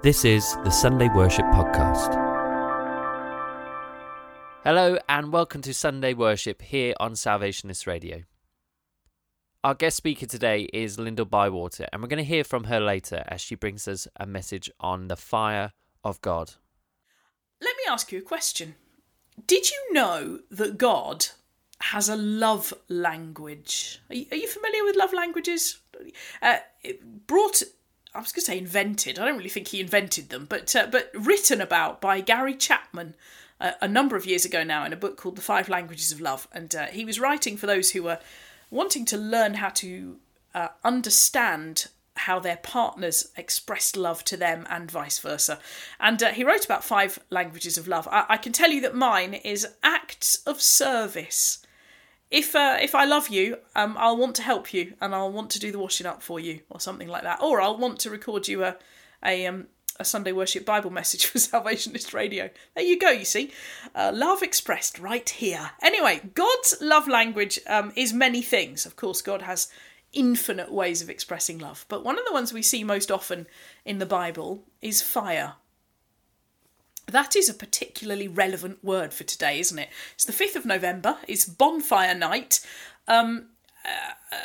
This is the Sunday Worship Podcast. Hello, and welcome to Sunday Worship here on Salvationist Radio. Our guest speaker today is Lyndall Bywater, and we're going to hear from her later as she brings us a message on the fire of God. Let me ask you a question. Did you know that God has a love language? Are you, familiar with love languages? Uh, brought I was going to say invented. I don't really think he invented them, but uh, but written about by Gary Chapman uh, a number of years ago now in a book called The Five Languages of Love, and uh, he was writing for those who were wanting to learn how to uh, understand how their partners expressed love to them and vice versa. And uh, he wrote about five languages of love. I-, I can tell you that mine is acts of service if uh, if I love you, um, I'll want to help you and I'll want to do the washing up for you or something like that, or I'll want to record you a a um a Sunday worship Bible message for Salvationist Radio. There you go. You see, uh, love expressed right here. Anyway, God's love language um, is many things. Of course, God has infinite ways of expressing love, but one of the ones we see most often in the Bible is fire. That is a particularly relevant word for today, isn't it? It's the 5th of November, it's Bonfire Night, um,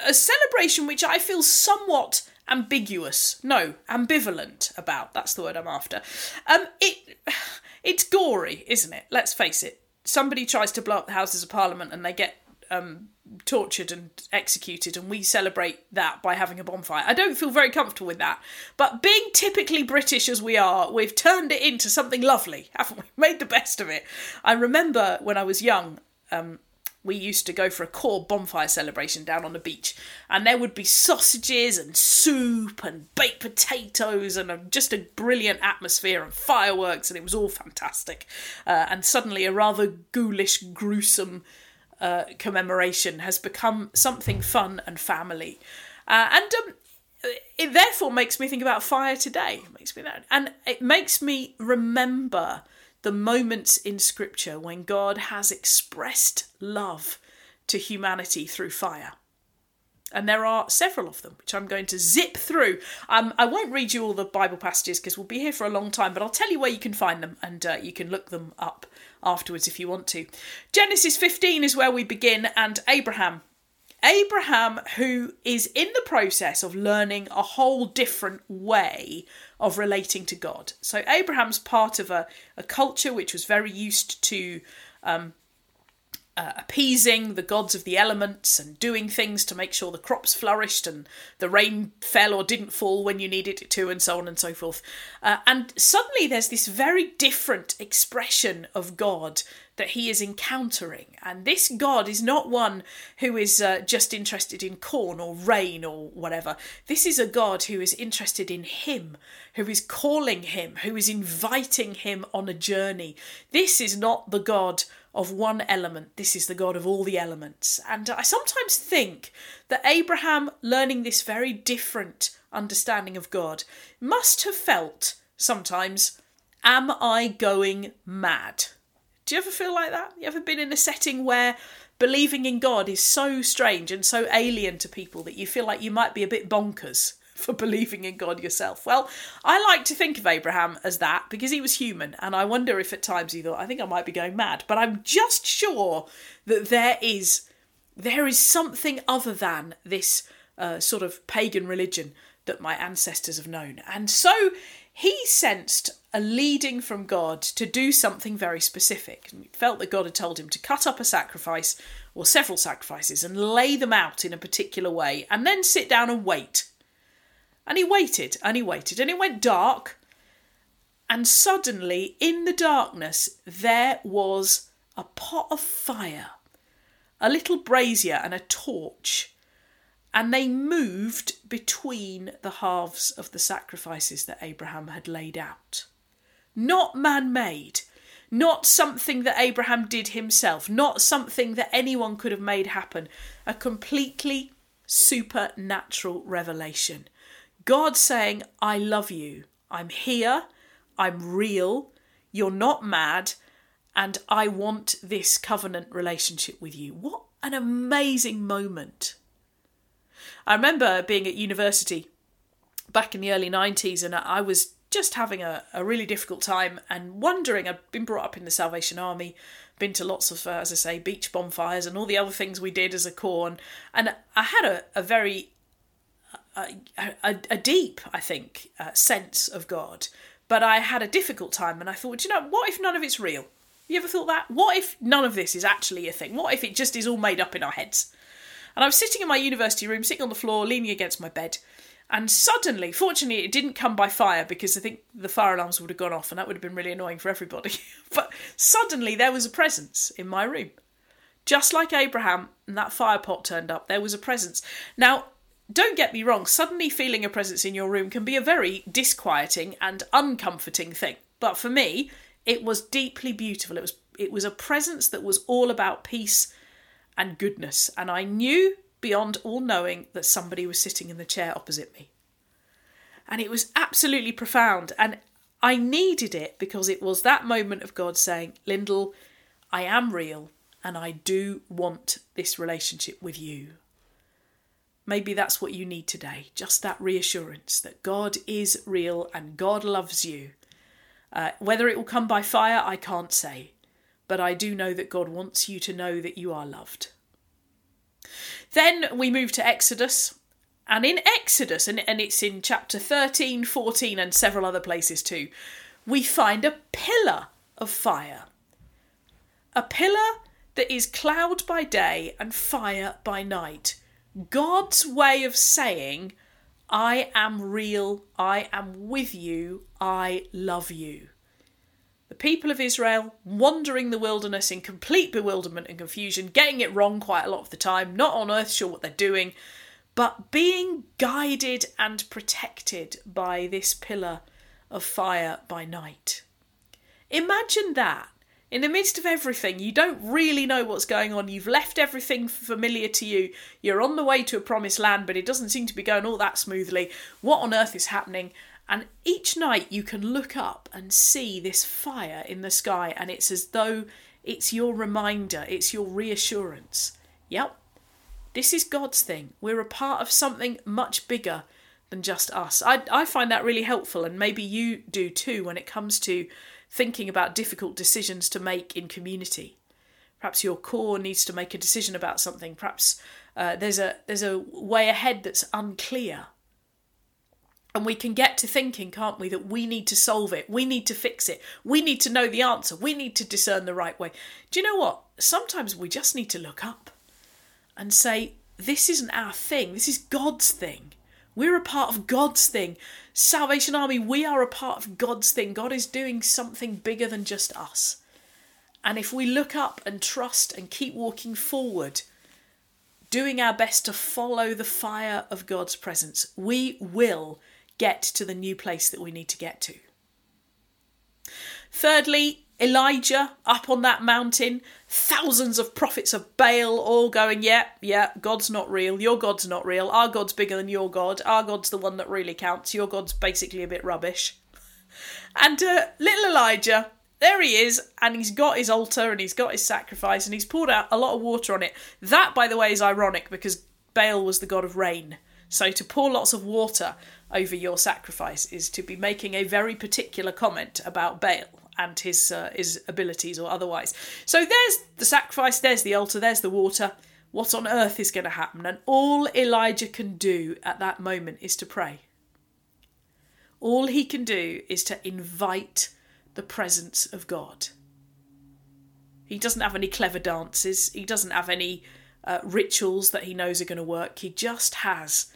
a celebration which I feel somewhat ambiguous, no, ambivalent about. That's the word I'm after. Um, it, it's gory, isn't it? Let's face it. Somebody tries to blow up the Houses of Parliament and they get um, tortured and executed, and we celebrate that by having a bonfire. I don't feel very comfortable with that. But being typically British as we are, we've turned it into something lovely, haven't we? Made the best of it. I remember when I was young, um, we used to go for a corps bonfire celebration down on the beach, and there would be sausages and soup and baked potatoes and a, just a brilliant atmosphere and fireworks, and it was all fantastic. Uh, and suddenly, a rather ghoulish, gruesome uh, commemoration has become something fun and family. Uh, and um, it therefore makes me think about fire today. It makes me that, and it makes me remember the moments in Scripture when God has expressed love to humanity through fire. And there are several of them, which I'm going to zip through. Um, I won't read you all the Bible passages because we'll be here for a long time, but I'll tell you where you can find them and uh, you can look them up afterwards if you want to. Genesis 15 is where we begin, and Abraham. Abraham, who is in the process of learning a whole different way of relating to God. So, Abraham's part of a, a culture which was very used to um, uh, appeasing the gods of the elements and doing things to make sure the crops flourished and the rain fell or didn't fall when you needed it to, and so on and so forth. Uh, and suddenly there's this very different expression of God that he is encountering. And this God is not one who is uh, just interested in corn or rain or whatever. This is a God who is interested in him, who is calling him, who is inviting him on a journey. This is not the God of one element. This is the God of all the elements. And I sometimes think that Abraham, learning this very different understanding of God, must have felt sometimes, Am I going mad? Do you ever feel like that? You ever been in a setting where believing in God is so strange and so alien to people that you feel like you might be a bit bonkers? for believing in God yourself. Well, I like to think of Abraham as that because he was human, and I wonder if at times he thought, I think I might be going mad. But I'm just sure that there is there is something other than this uh, sort of pagan religion that my ancestors have known. And so he sensed a leading from God to do something very specific. He felt that God had told him to cut up a sacrifice or several sacrifices and lay them out in a particular way and then sit down and wait and he waited and he waited and it went dark. And suddenly, in the darkness, there was a pot of fire, a little brazier, and a torch. And they moved between the halves of the sacrifices that Abraham had laid out. Not man made, not something that Abraham did himself, not something that anyone could have made happen. A completely supernatural revelation. God saying, I love you. I'm here. I'm real. You're not mad. And I want this covenant relationship with you. What an amazing moment. I remember being at university back in the early 90s and I was just having a, a really difficult time and wondering. I'd been brought up in the Salvation Army, been to lots of, uh, as I say, beach bonfires and all the other things we did as a corps, and, and I had a, a very a, a, deep, I think, uh, sense of God. But I had a difficult time, and I thought, you know, what if none of it's real? You ever thought that? What if none of this is actually a thing? What if it just is all made up in our heads? And I was sitting in my university room, sitting on the floor, leaning against my bed, and suddenly, fortunately, it didn't come by fire because I think the fire alarms would have gone off and that would have been really annoying for everybody. but suddenly, there was a presence in my room. Just like Abraham and that fire pot turned up, there was a presence. Now, don't get me wrong, suddenly feeling a presence in your room can be a very disquieting and uncomforting thing. But for me, it was deeply beautiful. It was it was a presence that was all about peace and goodness, and I knew beyond all knowing that somebody was sitting in the chair opposite me. And it was absolutely profound. And I needed it because it was that moment of God saying, Lyndall, I am real and I do want this relationship with you. Maybe that's what you need today just that reassurance that God is real and God loves you. Uh, whether it will come by fire, I can't say, but I do know that God wants you to know that you are loved. Then we move to Exodus. And in Exodus, and, and it's in chapter 13, 14, and several other places too, we find a pillar of fire. A pillar that is cloud by day and fire by night. God's way of saying, I am real, I am with you, I love you. The people of Israel wandering the wilderness in complete bewilderment and confusion, getting it wrong quite a lot of the time, not on earth sure what they're doing, but being guided and protected by this pillar of fire by night. Imagine that. In the midst of everything, you don't really know what's going on. You've left everything familiar to you. You're on the way to a promised land, but it doesn't seem to be going all that smoothly. What on earth is happening? And each night you can look up and see this fire in the sky, and it's as though it's your reminder, it's your reassurance. Yep, this is God's thing. We're a part of something much bigger than just us. I, I find that really helpful, and maybe you do too when it comes to thinking about difficult decisions to make in community. Perhaps your corps needs to make a decision about something. Perhaps uh, there's a there's a way ahead that's unclear and we can get to thinking, can't we, that we need to solve it, we need to fix it, we need to know the answer, we need to discern the right way. Do you know what? Sometimes we just need to look up and say, This isn't our thing, this is God's thing. We're a part of God's thing. Salvation Army, we are a part of God's thing. God is doing something bigger than just us. And if we look up and trust and keep walking forward, doing our best to follow the fire of God's presence, we will get to the new place that we need to get to. Thirdly, Elijah up on that mountain, thousands of prophets of Baal all going, yeah, yeah, God's not real, your God's not real, our God's bigger than your God, our God's the one that really counts, your God's basically a bit rubbish. And uh, little Elijah, there he is, and he's got his altar and he's got his sacrifice and he's poured out a lot of water on it. That, by the way, is ironic because Baal was the god of rain. So to pour lots of water over your sacrifice is to be making a very particular comment about Baal and his uh, his abilities or otherwise. So there's the sacrifice, there's the altar, there's the water. What on earth is going to happen? And all Elijah can do at that moment is to pray. All he can do is to invite the presence of God. He doesn't have any clever dances, he doesn't have any uh, rituals that he knows are going to work. He just has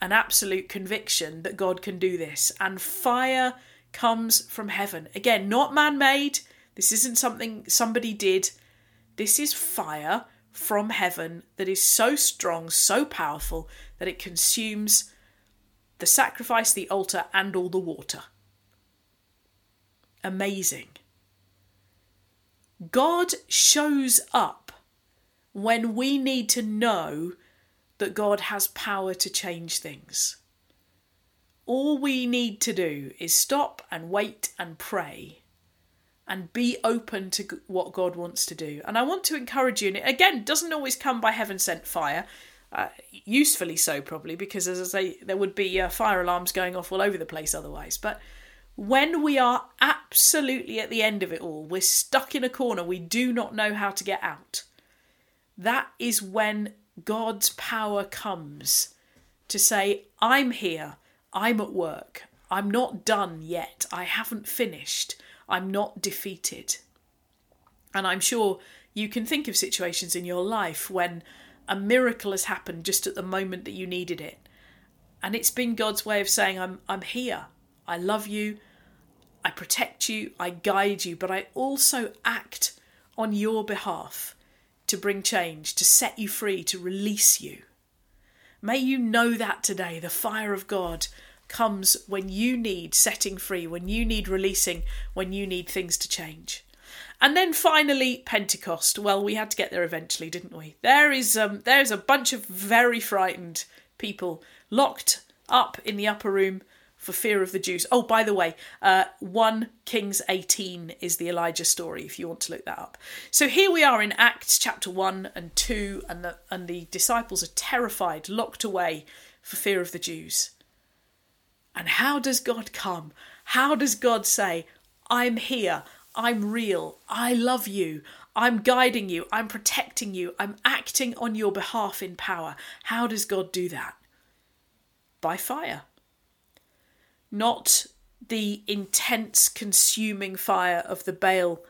an absolute conviction that God can do this. And fire comes from heaven. Again, not man made. This isn't something somebody did. This is fire from heaven that is so strong, so powerful, that it consumes the sacrifice, the altar, and all the water. Amazing. God shows up when we need to know that God has power to change things. All we need to do is stop and wait and pray and be open to what God wants to do. And I want to encourage you, and it, again, doesn't always come by heaven sent fire, uh, usefully so, probably, because as I say, there would be uh, fire alarms going off all over the place otherwise. But when we are absolutely at the end of it all, we're stuck in a corner, we do not know how to get out. That is when God's power comes to say, I'm here, I'm at work, I'm not done yet, I haven't finished, I'm not defeated. And I'm sure you can think of situations in your life when a miracle has happened just at the moment that you needed it. And it's been God's way of saying, I'm, I'm here, I love you, I protect you, I guide you, but I also act on your behalf to bring change, to set you free, to release you. May you know that today. The fire of God comes when you need setting free, when you need releasing, when you need things to change. And then finally, Pentecost. Well, we had to get there eventually, didn't we? There is um, there's a bunch of very frightened people locked up in the upper room for fear of the Jews. Oh, by the way, uh, 1 Kings 18 is the Elijah story if you want to look that up. So here we are in Acts chapter 1 and 2, and the, and the disciples are terrified, locked away for fear of the Jews. And how does God come? How does God say, I'm here, I'm real, I love you, I'm guiding you, I'm protecting you, I'm acting on your behalf in power? How does God do that? By fire not the intense consuming fire of the Baal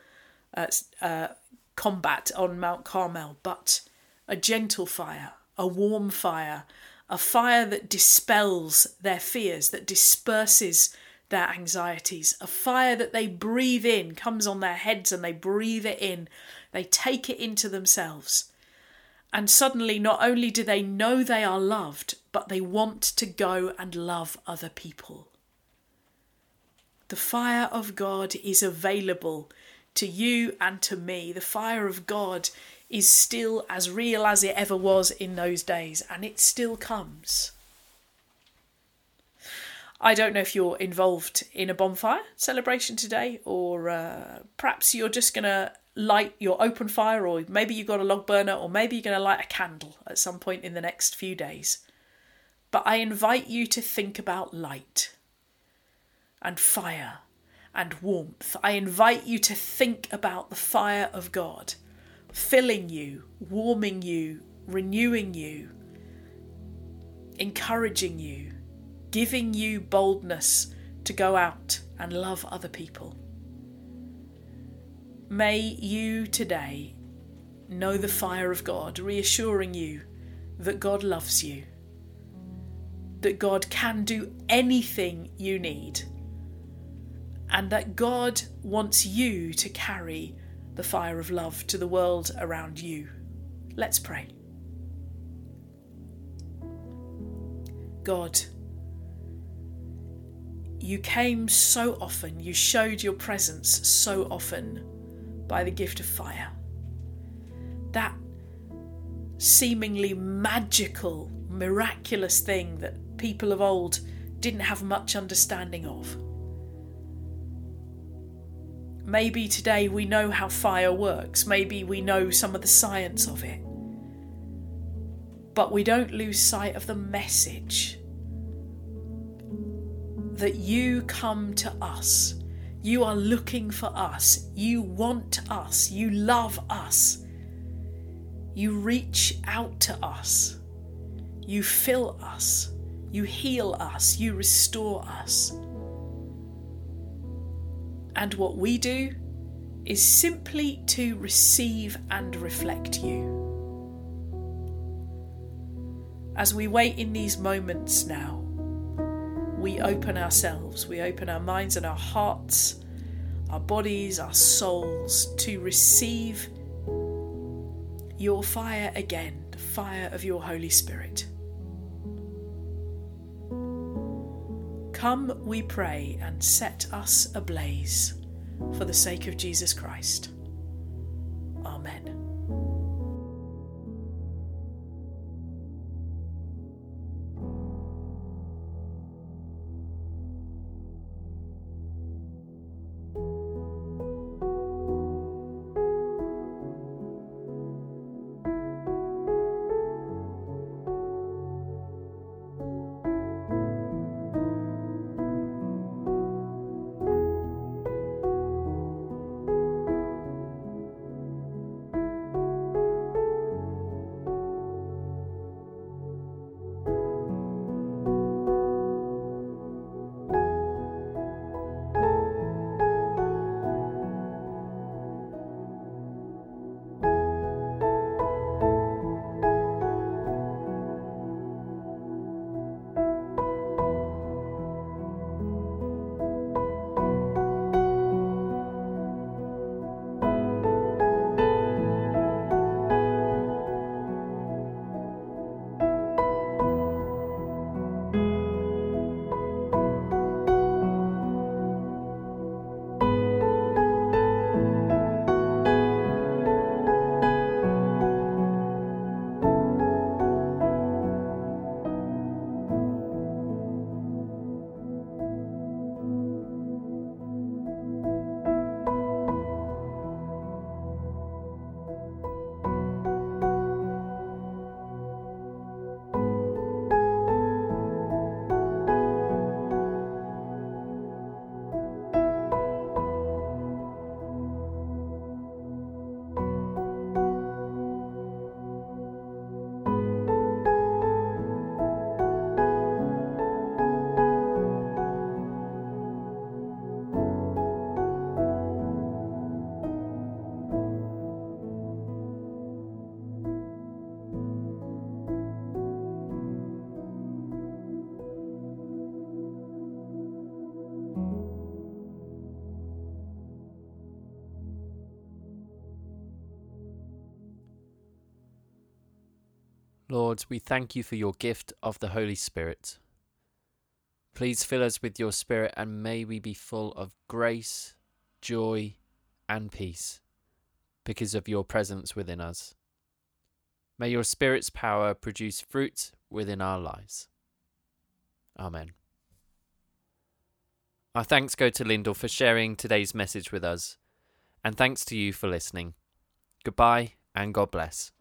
uh, uh, combat on Mount Carmel, but a gentle fire, a warm fire, a fire that dispels their fears, that disperses their anxieties, a fire that they breathe in, comes on their heads and they breathe it in, they take it into themselves. And suddenly, not only do they know they are loved, but they want to go and love other people. The fire of God is available to you and to me. The fire of God is still as real as it ever was in those days, and it still comes. I don't know if you're involved in a bonfire celebration today, or uh, perhaps you're just going to light your open fire, or maybe you've got a log burner, or maybe you're going to light a candle at some point in the next few days. But I invite you to think about light and fire and warmth. I invite you to think about the fire of God filling you, warming you, renewing you, encouraging you, giving you boldness to go out and love other people. May you today know the fire of God, reassuring you that God loves you, that God can do anything you need and that God wants you to carry the fire of love to the world around you. Let's pray. God, you came so often, you showed your presence so often by the gift of fire. That seemingly magical, miraculous thing that people of old didn't have much understanding of. Maybe today we know how fire works, maybe we know some of the science of it. But we don't lose sight of the message that you come to us. You are looking for us. You want us. You love us. You reach out to us. You fill us. You heal us. You restore us. And what we do is simply to receive and reflect you. As we wait in these moments now, we open ourselves, we open our minds and our hearts, our bodies, our souls to receive your fire again, the fire of your Holy Spirit. Come, we pray, and set us ablaze for the sake of Jesus Christ. Amen. We thank you for your gift of the Holy Spirit. Please fill us with your Spirit and may we be full of grace, joy, and peace because of your presence within us. May your Spirit's power produce fruit within our lives. Amen. Our thanks go to Lyndall for sharing today's message with us, and thanks to you for listening. Goodbye and God bless.